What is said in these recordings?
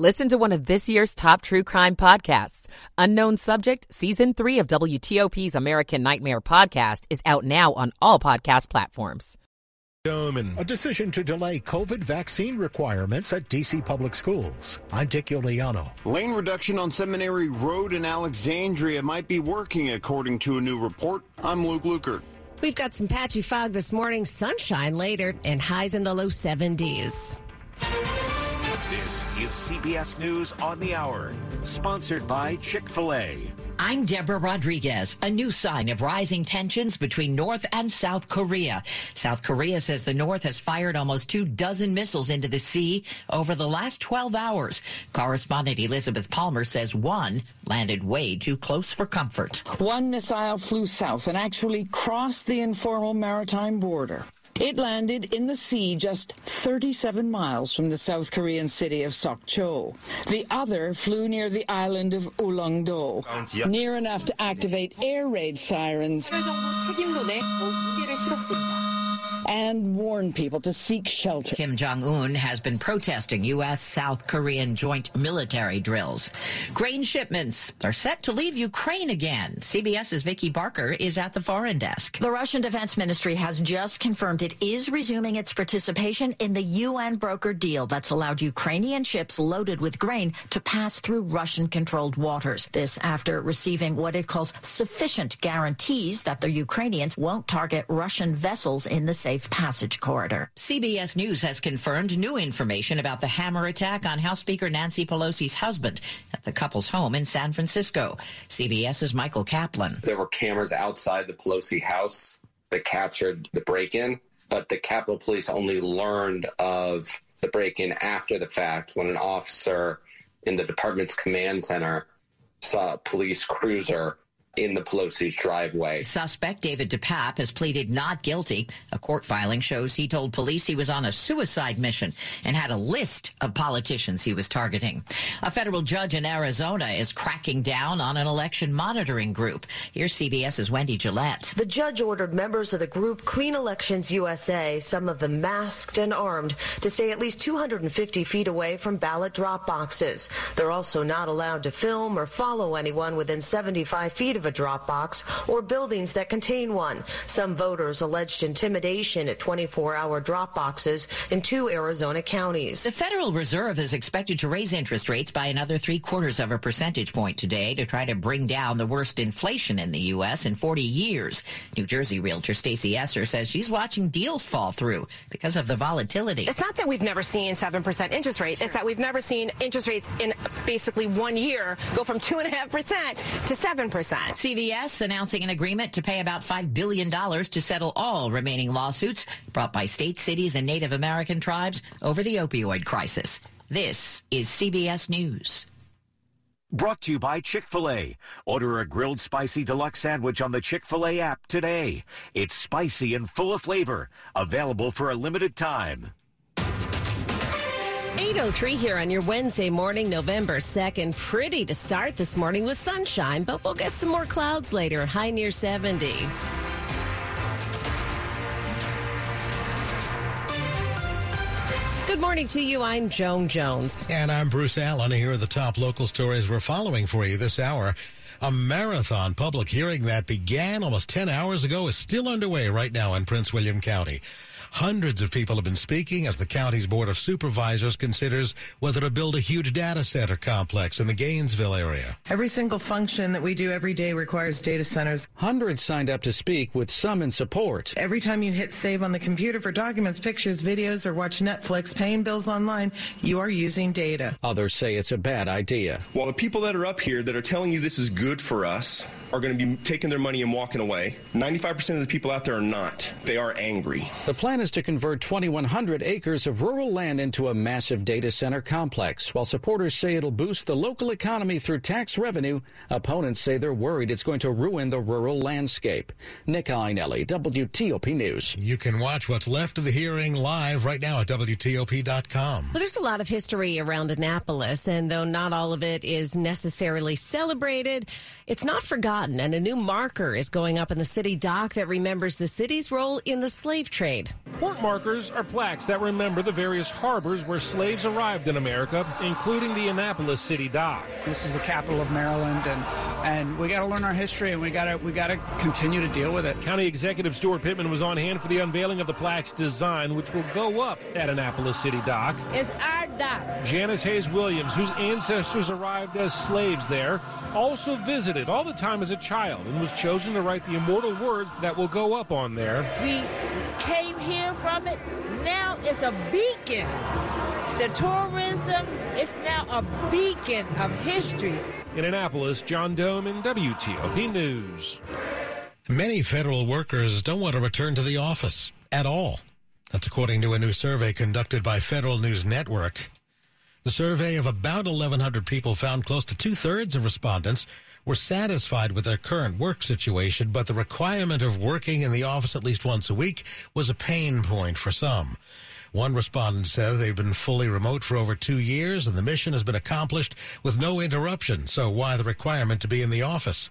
Listen to one of this year's top true crime podcasts. Unknown Subject, Season 3 of WTOP's American Nightmare podcast is out now on all podcast platforms. A decision to delay COVID vaccine requirements at D.C. public schools. I'm Dick Iuliano. Lane reduction on Seminary Road in Alexandria might be working, according to a new report. I'm Luke Lukert. We've got some patchy fog this morning, sunshine later, and highs in the low 70s. This is CBS News on the Hour, sponsored by Chick fil A. I'm Deborah Rodriguez. A new sign of rising tensions between North and South Korea. South Korea says the North has fired almost two dozen missiles into the sea over the last 12 hours. Correspondent Elizabeth Palmer says one landed way too close for comfort. One missile flew south and actually crossed the informal maritime border. It landed in the sea just 37 miles from the South Korean city of Sokcho. The other flew near the island of Ulleungdo, near enough to activate air raid sirens and warn people to seek shelter. Kim Jong un has been protesting U.S. South Korean joint military drills. Grain shipments are set to leave Ukraine again. CBS's Vicki Barker is at the foreign desk. The Russian Defense Ministry has just confirmed it is resuming its participation in the UN brokered deal that's allowed Ukrainian ships loaded with grain to pass through Russian controlled waters. This after receiving what it calls sufficient guarantees that the Ukrainians won't target Russian vessels in the safe passage corridor. CBS News has confirmed new information about the hammer attack on House Speaker Nancy Pelosi's husband at the couple's home in San Francisco. CBS's Michael Kaplan. There were cameras outside the Pelosi house that captured the break in, but the Capitol Police only learned of the break in after the fact when an officer in the department's command center saw a police cruiser in the Pelosi's driveway. Suspect David DePape has pleaded not guilty. A court filing shows he told police he was on a suicide mission and had a list of politicians he was targeting. A federal judge in Arizona is cracking down on an election monitoring group. Here's CBS's Wendy Gillette. The judge ordered members of the group Clean Elections USA, some of them masked and armed, to stay at least 250 feet away from ballot drop boxes. They're also not allowed to film or follow anyone within 75 feet of a drop box or buildings that contain one. Some voters alleged intimidation at 24-hour drop boxes in two Arizona counties. The Federal Reserve is expected to raise interest rates by another three quarters of a percentage point today to try to bring down the worst inflation in the U.S. in 40 years. New Jersey realtor Stacey Esser says she's watching deals fall through because of the volatility. It's not that we've never seen 7% interest rates. It's that we've never seen interest rates in basically one year go from 2.5% to 7%. CVS announcing an agreement to pay about $5 billion to settle all remaining lawsuits brought by states, cities, and Native American tribes over the opioid crisis. This is CBS News. Brought to you by Chick fil A. Order a grilled spicy deluxe sandwich on the Chick fil A app today. It's spicy and full of flavor. Available for a limited time. 803 here on your Wednesday morning, November 2nd. Pretty to start this morning with sunshine, but we'll get some more clouds later. High near 70. Good morning to you. I'm Joan Jones. And I'm Bruce Alan. Here are the top local stories we're following for you this hour. A marathon public hearing that began almost 10 hours ago is still underway right now in Prince William County. Hundreds of people have been speaking as the county's Board of Supervisors considers whether to build a huge data center complex in the Gainesville area. Every single function that we do every day requires data centers. Hundreds signed up to speak, with some in support. Every time you hit save on the computer for documents, pictures, videos, or watch Netflix, paying bills online, you are using data. Others say it's a bad idea. While the people that are up here that are telling you this is good for us are going to be taking their money and walking away, 95% of the people out there are not. They are angry. The plan is to convert 2,100 acres of rural land into a massive data center complex. While supporters say it'll boost the local economy through tax revenue, opponents say they're worried it's going to ruin the rural landscape. Nick Iannelli, WTOP News. You can watch what's left of the hearing live right now at WTOP.com. Well, there's a lot of history around Annapolis, and though not all of it is necessarily celebrated, it's not forgotten forgotten, and a new marker is going up in the city dock that remembers the city's role in the slave trade. Port markers are plaques that remember the various harbors where slaves arrived in America, including the Annapolis City Dock. This is the capital of Maryland, and and we got to learn our history, and we got to we got to continue to deal with it. County Executive Steuart Pittman was on hand for the unveiling of the plaque's design, which will go up at Annapolis City Dock. It's our dock. Janice Hayes Williams, whose ancestors arrived as slaves there, also visited all the time as a child and was chosen to write the immortal words that will go up on there. We came here from it. Now it's a beacon. The tourism is now a beacon of history. In Annapolis, John Domen WTOP News. Many federal workers don't want to return to the office at all. That's according to a new survey conducted by Federal News Network. The survey of about 1,100 people found close to two thirds of respondents were satisfied with their current work situation, but the requirement of working in the office at least once a week was a pain point for some. One respondent said they've been fully remote for over two years and the mission has been accomplished with no interruption. So why the requirement to be in the office?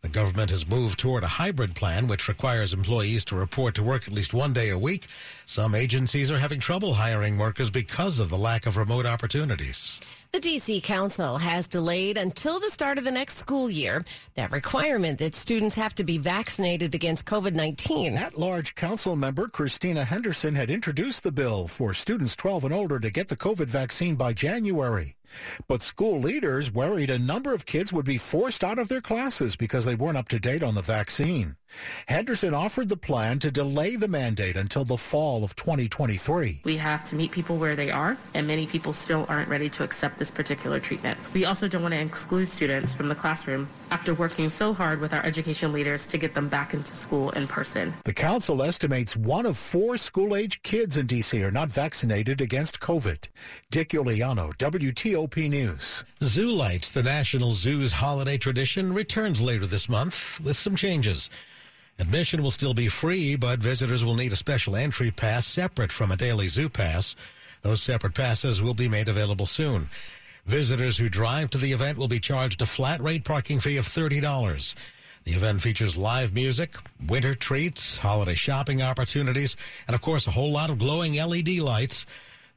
The government has moved toward a hybrid plan, which requires employees to report to work at least one day a week. Some agencies are having trouble hiring workers because of the lack of remote opportunities. The DC Council has delayed until the start of the next school year that requirement that students have to be vaccinated against COVID 19. At large council member Christina Henderson had introduced the bill for students 12 and older to get the COVID vaccine by January. But school leaders worried a number of kids would be forced out of their classes because they weren't up to date on the vaccine. Henderson offered the plan to delay the mandate until the fall of 2023. We have to meet people where they are, and many people still aren't ready to accept this particular treatment. We also don't want to exclude students from the classroom after working so hard with our education leaders to get them back into school in person. The council estimates one of four school-age kids in D.C. are not vaccinated against COVID. Dick Iuliano, WTOP News. Zoo Lights, the National Zoo's holiday tradition, returns later this month with some changes. Admission will still be free, but visitors will need a special entry pass separate from a daily zoo pass. Those separate passes will be made available soon. Visitors who drive to the event will be charged a flat rate parking fee of $30. The event features live music, winter treats, holiday shopping opportunities, and of course a whole lot of glowing LED lights.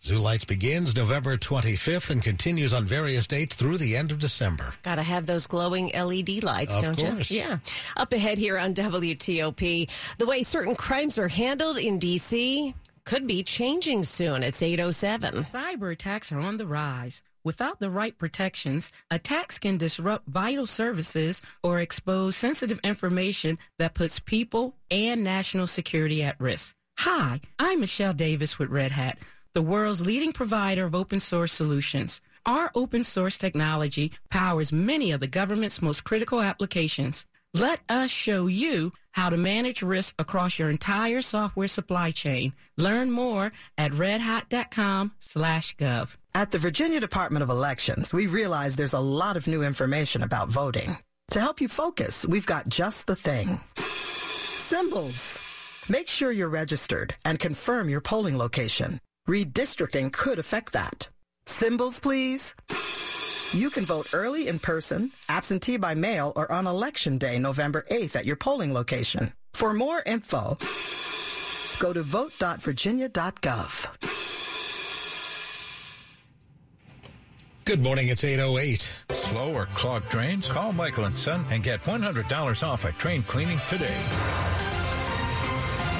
Zoo Lights begins November 25th and continues on various dates through the end of December. Got to have those glowing LED lights, Of don't course. you? Yeah. Up ahead here on WTOP, the way certain crimes are handled in D.C. could be changing soon. It's 807. Cyber attacks are on the rise. Without the right protections, attacks can disrupt vital services or expose sensitive information that puts people and national security at risk. Hi, I'm Michelle Davis with Red Hat, the world's leading provider of open source solutions. Our open source technology powers many of the government's most critical applications. Let us show you how to manage risk across your entire software supply chain. Learn more at redhat.com slash gov. At the Virginia Department of Elections, we realize there's a lot of new information about voting. To help you focus, we've got just the thing. Symbols. Make sure you're registered and confirm your polling location. Redistricting could affect that. Symbols, please. You can vote early in person, absentee by mail, or on election day, November 8th at your polling location. For more info, go to vote.virginia.gov. Good morning, it's 808. Slow or clogged drains? Call Michael and Son and get $100 off at train cleaning today.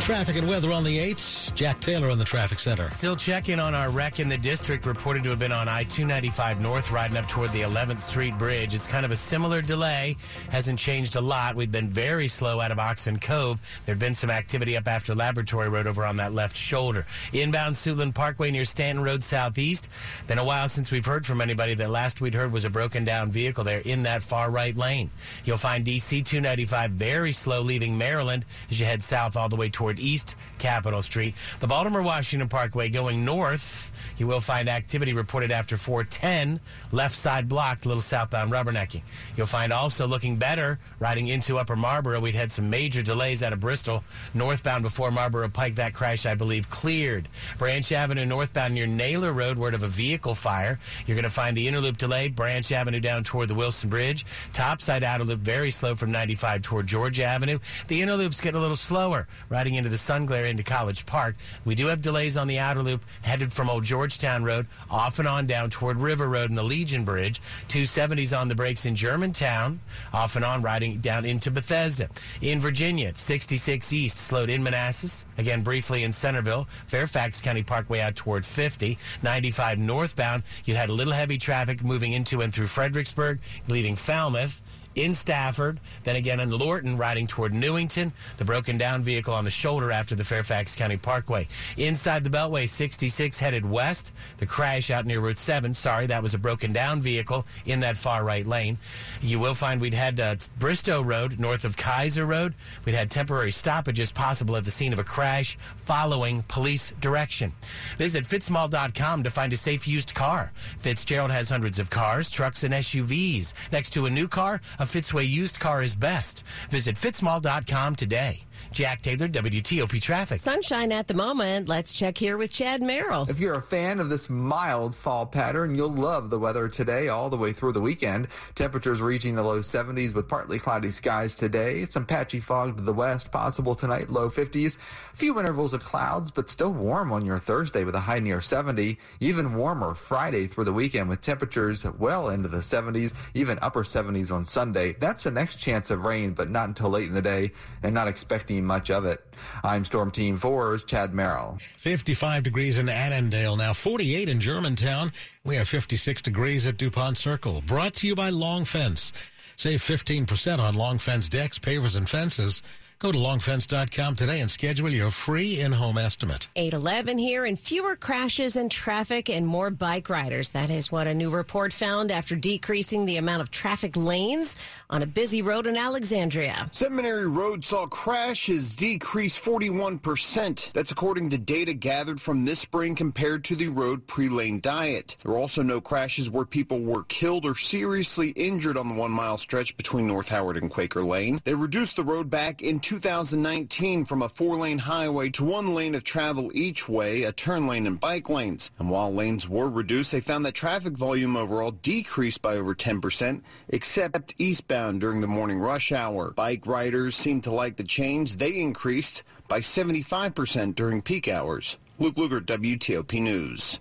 Traffic and weather on the 8s. Jack Taylor in the traffic center. Still checking on our wreck in the district, reported to have been on I 295 North, riding up toward the 11th Street Bridge. It's kind of a similar delay, hasn't changed a lot. We've been very slow out of Oxon Cove. There'd been some activity up after Laboratory Road over on that left shoulder. Inbound Suitland Parkway near Stanton Road Southeast. Been a while since we've heard from anybody. The last we'd heard was a broken down vehicle there in that far right lane. You'll find DC 295 very slow leaving Maryland as you head south all the way toward toward East Capitol Street. The Baltimore Washington Parkway going north. You will find activity reported after 410, left side blocked, little southbound rubbernecking. You'll find also looking better riding into Upper Marlboro. We'd had some major delays out of Bristol, northbound before Marlboro Pike. That crash, I believe, cleared. Branch Avenue northbound near Naylor Road, word of a vehicle fire. You're going to find the inner loop delay, Branch Avenue down toward the Wilson Bridge. Topside outer loop very slow from 95 toward Georgia Avenue. The inner loop's getting a little slower riding into the sun glare into College Park. We do have delays on the outer loop headed from Old Georgetown Road off and on down toward River Road and the Legion Bridge. 270s on the brakes in Germantown, off and on riding down into Bethesda. In Virginia, 66 East slowed in Manassas. Again, briefly in Centreville. Fairfax County Parkway out toward 50. 95 northbound, you had a little heavy traffic moving into and through Fredericksburg, leaving Falmouth in Stafford, then again in Lorton, riding toward Newington. The broken down vehicle on the shoulder after the Fairfax County Parkway. Inside the Beltway, 66 headed west. The crash out near Route 7. Sorry, that was a broken down vehicle in that far right lane. You will find we'd had uh, Bristow Road north of Kaiser Road. We'd had temporary stoppages possible at the scene of a crash following police direction. Visit fitzmall.com to find a safe used car. Fitzgerald has hundreds of cars, trucks, and SUVs. Next to a new car, a Fitzway used car is best. Visit fitzmall.com today. Jack Taylor, WTOP Traffic. Sunshine at the moment. Let's check here with Chad Merrill. If you're a fan of this mild fall pattern, you'll love the weather today all the way through the weekend. Temperatures reaching the low 70s with partly cloudy skies today. Some patchy fog to the west possible tonight, low 50s. A few intervals of clouds, but still warm on your Thursday with a high near 70. Even warmer Friday through the weekend with temperatures well into the 70s, even upper 70s on Sunday. That's the next chance of rain, but not until late in the day and not expecting much of it. I'm Storm Team 4's Chad Merrill. 55 degrees in Annandale now, 48 in Germantown. We have 56 degrees at DuPont Circle. Brought to you by Long Fence. Save 15% on Long Fence decks, pavers, and fences. Go to longfence.com today and schedule your free in-home estimate. 811 here and fewer crashes and traffic and more bike riders. That is what a new report found after decreasing the amount of traffic lanes on a busy road in Alexandria. Seminary Road saw crashes decrease 41%. That's according to data gathered from this spring compared to the road pre-lane diet. There were also no crashes where people were killed or seriously injured on the one mile stretch between North Howard and Quaker Lane. They reduced the road back in 2019 from a four lane highway to one lane of travel each way, a turn lane and bike lanes. And while lanes were reduced, they found that traffic volume overall decreased by over 10%, except eastbound during the morning rush hour. Bike riders seemed to like the change. They increased by 75% during peak hours. Luke Lukert, WTOP News.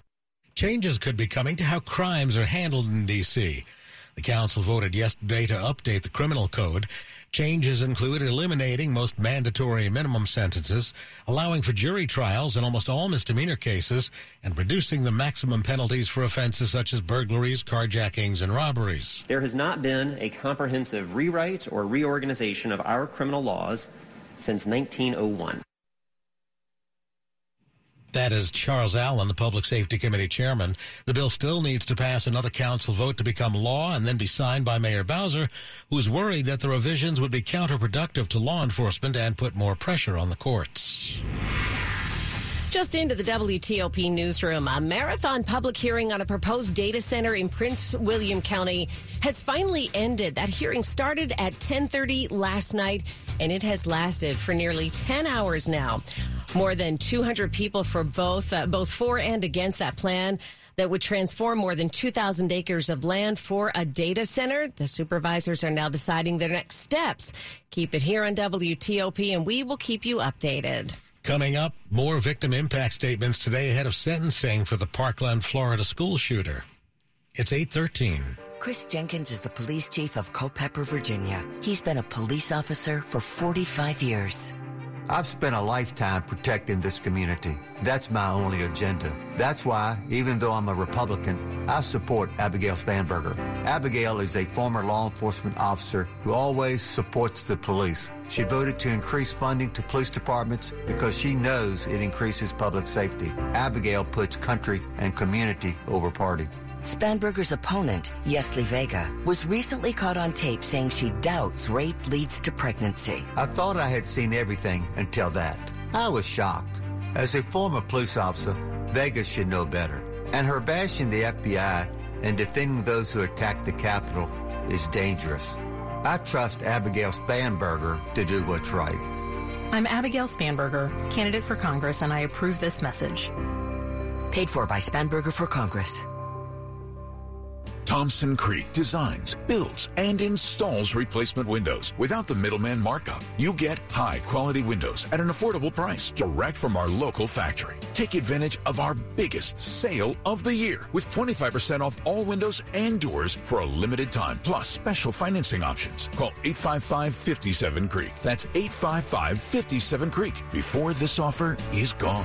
Changes could be coming to how crimes are handled in D.C. The council voted yesterday to update the criminal code. Changes include eliminating most mandatory minimum sentences, allowing for jury trials in almost all misdemeanor cases, and reducing the maximum penalties for offenses such as burglaries, carjackings, and robberies. There has not been a comprehensive rewrite or reorganization of our criminal laws since 1901. That is Charles Allen, the Public Safety Committee chairman. The bill still needs to pass another council vote to become law and then be signed by Mayor Bowser, who's worried that the revisions would be counterproductive to law enforcement and put more pressure on the courts. Just into the WTOP newsroom, a marathon public hearing on a proposed data center in Prince William County has finally ended. That hearing started at 10:30 last night and it has lasted for nearly 10 hours now. More than 200 people for both uh, both for and against that plan that would transform more than 2,000 acres of land for a data center. The supervisors are now deciding their next steps. Keep it here on WTOP and we will keep you updated. Coming up, more victim impact statements today ahead of sentencing for the Parkland, Florida school shooter. It's 813. Chris Jenkins is the police chief of Culpeper, Virginia. He's been a police officer for 45 years. I've spent a lifetime protecting this community. That's my only agenda. That's why, even though I'm a Republican, I support Abigail Spanberger. Abigail is a former law enforcement officer who always supports the police. She voted to increase funding to police departments because she knows it increases public safety. Abigail puts country and community over party. Spanberger's opponent, Yesli Vega, was recently caught on tape saying she doubts rape leads to pregnancy. I thought I had seen everything until that. I was shocked. As a former police officer, Vegas should know better. And her bashing the FBI and defending those who attacked the Capitol is dangerous. I trust Abigail Spanberger to do what's right. I'm Abigail Spanberger, candidate for Congress, and I approve this message. Paid for by Spanberger for Congress. Thompson Creek designs, builds, and installs replacement windows without the middleman markup. You get high quality windows at an affordable price direct from our local factory. Take advantage of our biggest sale of the year with 25% off all windows and doors for a limited time, plus special financing options. Call 855 57 Creek. That's 855 57 Creek before this offer is gone.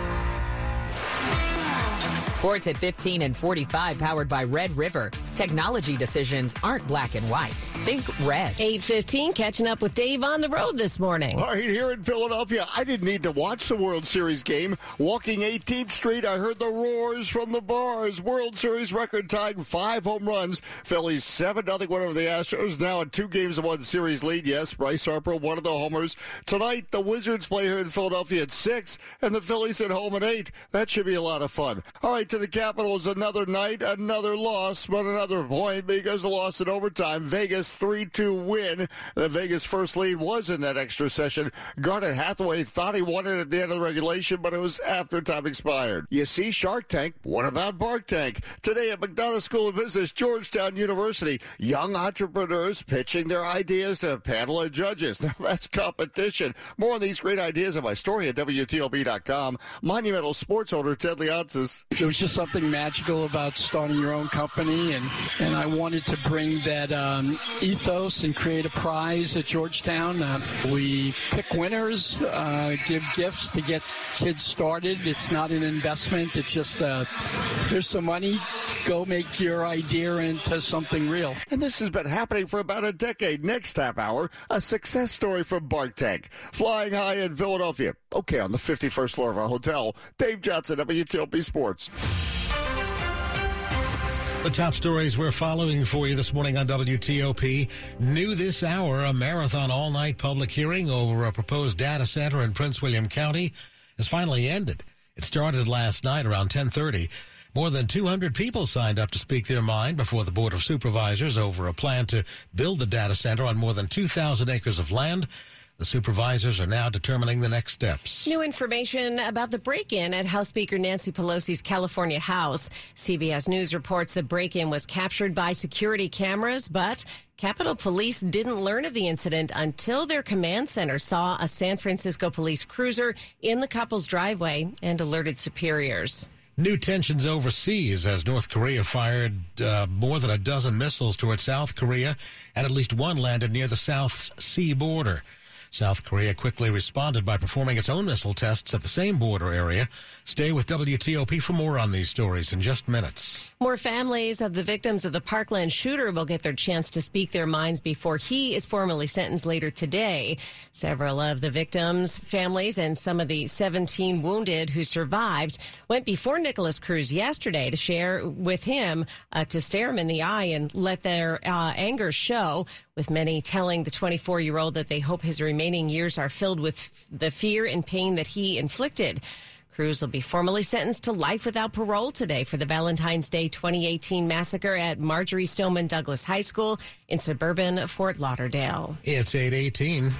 Sports at 15 and 45 powered by Red River. Technology decisions aren't black and white. Think red. 815 catching up with Dave on the road this morning. All right, here in Philadelphia, I didn't need to watch the World Series game. Walking 18th Street, I heard the roars from the bars. World Series record tying five home runs. Phillies 7 0 win over the Astros. Now a two games to one series lead. Yes, Bryce Harper, one of the homers. Tonight, the Wizards play here in Philadelphia at 6, and the Phillies at home at 8. That should be a lot of fun. All right, to the Capitals, another night, another loss, but another point because the loss in overtime. Vegas 3 2 win. The Vegas first lead was in that extra session. Garnet Hathaway thought he won it at the end of the regulation, but it was after time expired. You see Shark Tank. What about Bark Tank? Today at McDonough School of Business, Georgetown University, young entrepreneurs pitching their ideas to a panel of judges. Now that's competition. More on these great ideas in my story at WTOP.com. Monumental sports owner Ted Leonsis. There was just something magical about starting your own company, and, and I wanted to bring that um, ethos and create a prize at Georgetown. Uh, we pick winners, uh, give gifts to get kids started. It's not an investment. It's just uh, here's some money. Go make your idea into something real. And this has been happening for about a decade. Next half hour, a success story from Bark Tank. Flying high in Philadelphia. Okay, on the 51st floor of a hotel. Dave Johnson, WTOP Sports. The top stories we're following for you this morning on WTOP. New this hour, a marathon all-night public hearing over a proposed data center in Prince William County has finally ended. It started last night around 1030. More than 200 people signed up to speak their mind before the Board of Supervisors over a plan to build the data center on more than 2,000 acres of land. The supervisors are now determining the next steps. New information about the break in at House Speaker Nancy Pelosi's California house. CBS News reports the break in was captured by security cameras, but Capitol Police didn't learn of the incident until their command center saw a San Francisco police cruiser in the couple's driveway and alerted superiors. New tensions overseas as North Korea fired uh, more than a dozen missiles toward South Korea, and at least one landed near the South's Sea border. South Korea quickly responded by performing its own missile tests at the same border area. Stay with WTOP for more on these stories in just minutes. More families of the victims of the Parkland shooter will get their chance to speak their minds before he is formally sentenced later today. Several of the victims' families and some of the 17 wounded who survived went before Nikolas Cruz yesterday to share with him, uh, to stare him in the eye and let their uh, anger show, with many telling the 24 year old that they hope his remaining years are filled with the fear and pain that he inflicted. Cruz will be formally sentenced to life without parole today for the Valentine's Day 2018 massacre at Marjory Stoneman Douglas High School in suburban Fort Lauderdale. It's 818.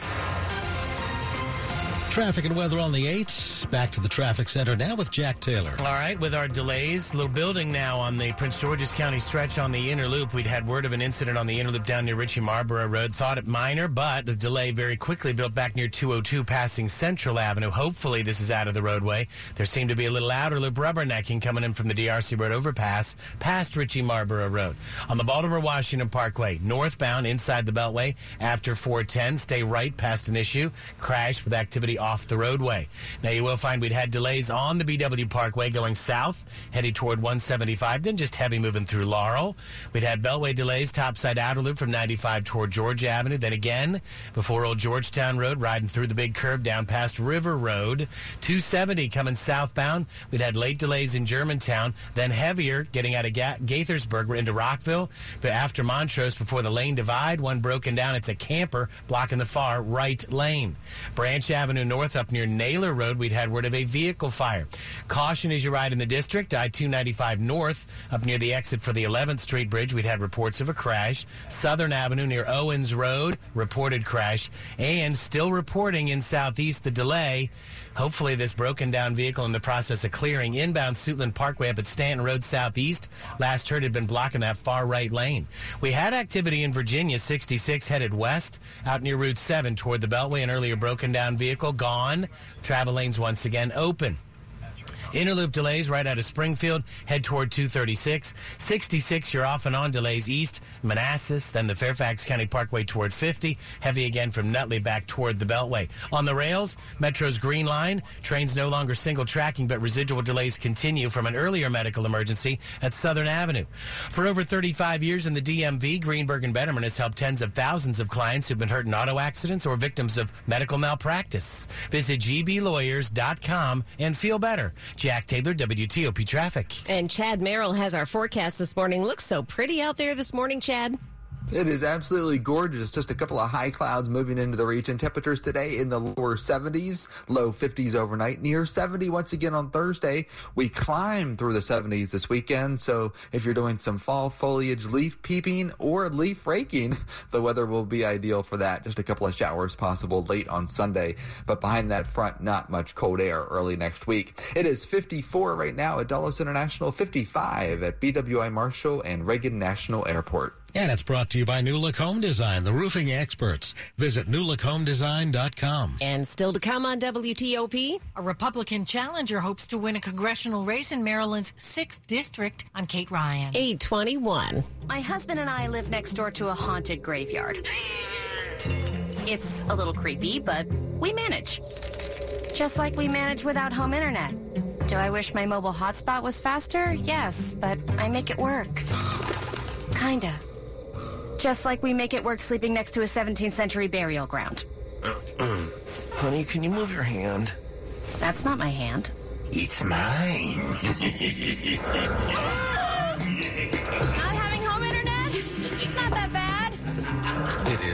Traffic and weather on the 8th. Back to the traffic center now with Jack Taylor. All right, with our delays, little building now on the Prince George's County stretch on the inner loop. We'd had word of an incident on the inner loop down near Ritchie Marlboro Road. Thought it minor, but the delay very quickly built back near 202 passing Central Avenue. Hopefully this is out of the roadway. There seemed to be a little outer loop rubbernecking coming in from the D'Arcy Road overpass past Ritchie Marlboro Road. On the Baltimore Washington Parkway, northbound inside the Beltway after 410, stay right past an issue. Crash with activity off the roadway. Now you will find we'd had delays on the BW Parkway going south, headed toward 175, then just heavy moving through Laurel. We'd had Beltway delays topside outer loop from 95 toward Georgia Avenue, then again before Old Georgetown Road, riding through the big curve down past River Road. 270 coming southbound. We'd had late delays in Germantown, then heavier getting out of Ga- Gaithersburg. We're into Rockville, but after Montrose before the lane divide, one broken down. It's a camper blocking the far right lane. Branch Avenue North up near Naylor Road, we'd had word of a vehicle fire. Caution as you ride in the district. I 295 North up near the exit for the 11th Street Bridge, we'd had reports of a crash. Southern Avenue near Owens Road, reported crash. And still reporting in Southeast the delay. Hopefully, this broken down vehicle in the process of clearing inbound Suitland Parkway up at Stanton Road Southeast. Last heard had been blocking that far right lane. We had activity in Virginia 66 headed west out near Route 7 toward the Beltway. An earlier broken down vehicle gone. Travel lanes once again open. Interloop delays right out of Springfield, head toward 236. 66, you're off and on delays east, Manassas, then the Fairfax County Parkway toward 50. Heavy again from Nutley back toward the Beltway. On the rails, Metro's Green Line, trains no longer single tracking, but residual delays continue from an earlier medical emergency at Southern Avenue. For over 35 years in the DMV, Greenberg and Bederman has helped tens of thousands of clients who've been hurt in auto accidents or victims of medical malpractice. Visit gblawyers.com and feel better. Jack Taylor, WTOP Traffic. And Chad Merrill has our forecast this morning. Looks so pretty out there this morning, Chad. It is absolutely gorgeous. Just a couple of high clouds moving into the region. Temperatures today in the lower 70s, low 50s overnight, near 70 once again on Thursday. We climb through the 70s this weekend. So if you're doing some fall foliage leaf peeping or leaf raking, the weather will be ideal for that. Just a couple of showers possible late on Sunday. But behind that front, not much cold air early next week. It is 54 right now at Dulles International, 55 at BWI Marshall and Reagan National Airport. And it's brought to you by New Look Home Design, the roofing experts. Visit newlookhomedesign.com. And still to come on WTOP. A Republican challenger hopes to win a congressional race in Maryland's 6th district. I'm Kate Ryan. 821. My husband and I live next door to a haunted graveyard. It's a little creepy, but we manage. Just like we manage without home internet. Do I wish my mobile hotspot was faster? Yes, but I make it work. Kinda. Just like we make it work sleeping next to a 17th century burial ground. Honey, can you move your hand? That's not my hand. It's mine.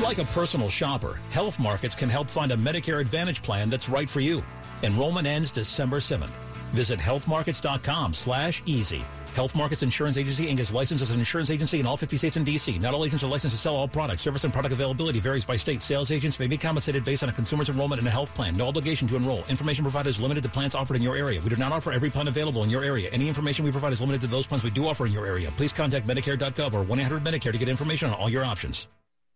Like a personal shopper, Health Markets can help find a Medicare Advantage plan that's right for you. Enrollment ends December 7th. Visit healthmarkets.com slash easy. Health Markets Insurance Agency Inc. is licensed as an insurance agency in all 50 states and D.C. Not all agents are licensed to sell all products. Service and product availability varies by state. Sales agents may be compensated based on a consumer's enrollment in a health plan. No obligation to enroll. Information provided is limited to plans offered in your area. We do not offer every plan available in your area. Any information we provide is limited to those plans we do offer in your area. Please contact Medicare.gov or 1-800-Medicare to get information on all your options.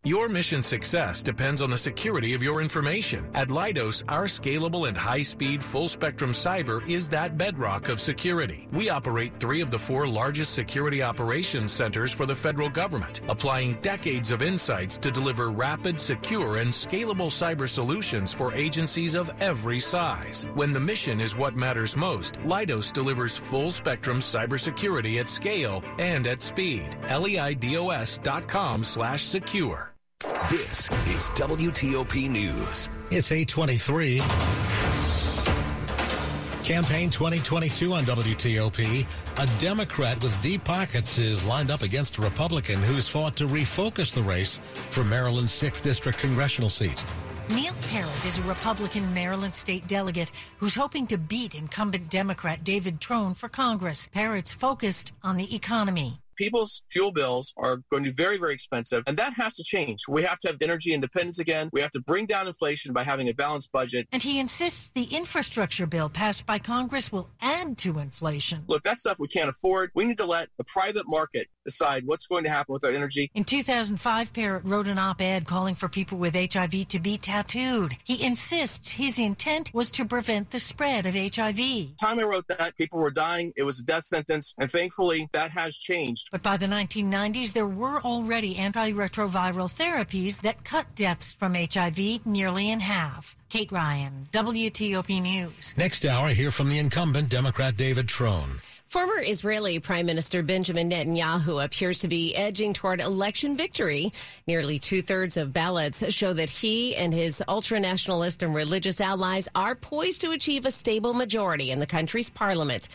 Your mission success depends on the security of your information. At Leidos, our scalable and high-speed full-spectrum cyber is that bedrock of security. We operate three of the four largest security operations centers for the federal government, applying decades of insights to deliver rapid, secure, and scalable cyber solutions for agencies of every size. When the mission is what matters most, Leidos delivers full-spectrum cybersecurity at scale and at speed. leidos.com slash secure. This is WTOP News. It's 823. Campaign 2022 on WTOP. A Democrat with deep pockets is lined up against a Republican who's fought to refocus the race for Maryland's 6th District congressional seat. Neil Parrott is a Republican Maryland state delegate who's hoping to beat incumbent Democrat David Trone for Congress. Parrott's focused on the economy people's fuel bills are going to be very, very expensive, and that has to change. We have to have energy independence again. We have to bring down inflation by having a balanced budget. And he insists the infrastructure bill passed by Congress will add to inflation. Look, that stuff we can't afford. We need to let the private market decide what's going to happen with our energy. In 2005, Parrott wrote an op ed calling for people with HIV to be tattooed. He insists his intent was to prevent the spread of HIV. The time I wrote that, people were dying. It was a death sentence. And thankfully, that has changed. But by the 1990s, there were already antiretroviral therapies that cut deaths from HIV nearly in half. Kate Ryan, WTOP News. Next hour, hear from the incumbent Democrat David Trone. Former Israeli Prime Minister Benjamin Netanyahu appears to be edging toward election victory. Nearly two thirds of ballots show that he and his ultra nationalist and religious allies are poised to achieve a stable majority in the country's parliament.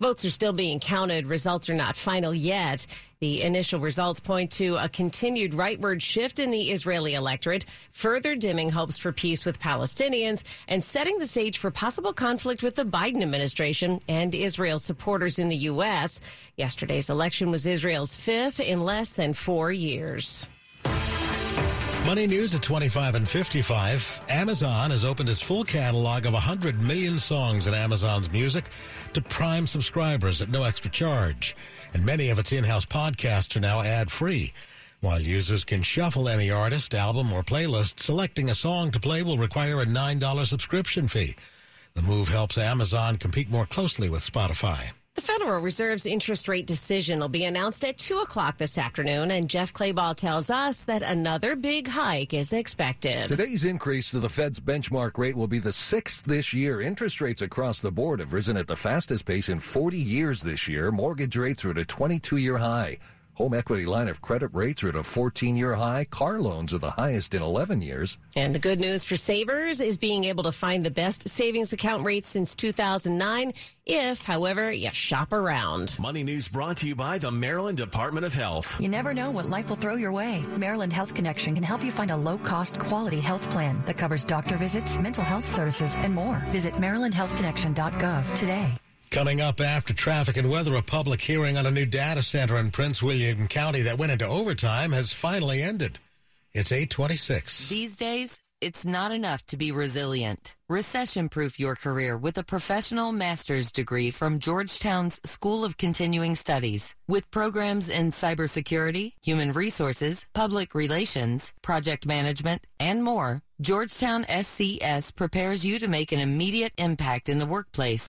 Votes are still being counted. Results are not final yet. The initial results point to a continued rightward shift in the Israeli electorate, further dimming hopes for peace with Palestinians and setting the stage for possible conflict with the Biden administration and Israel supporters in the U.S. Yesterday's election was Israel's fifth in less than four years. Money news at 25 and 55. Amazon has opened its full catalog of 100 million songs in Amazon's music to Prime subscribers at no extra charge. And many of its in-house podcasts are now ad-free. While users can shuffle any artist, album, or playlist, selecting a song to play will require a $9 subscription fee. The move helps Amazon compete more closely with Spotify. The Federal Reserve's interest rate decision will be announced at 2 o'clock this afternoon, and Jeff Clabaugh tells us that another big hike is expected. Today's increase to the Fed's benchmark rate will be the sixth this year. Interest rates across the board have risen at the fastest pace in 40 years this year. Mortgage rates are at a 22 year high. Home equity line of credit rates are at a 14 year high. Car loans are the highest in 11 years. And the good news for savers is being able to find the best savings account rates since 2009 if, however, you shop around. Money news brought to you by the Maryland Department of Health. You never know what life will throw your way. Maryland Health Connection can help you find a low cost, quality health plan that covers doctor visits, mental health services, and more. Visit MarylandHealthConnection.gov today. Coming up after traffic and weather, a public hearing on a new data center in Prince William County that went into overtime has finally ended. It's 826. These days, it's not enough to be resilient. Recession proof your career with a professional master's degree from Georgetown's School of Continuing Studies. With programs in cybersecurity, human resources, public relations, project management, and more, Georgetown SCS prepares you to make an immediate impact in the workplace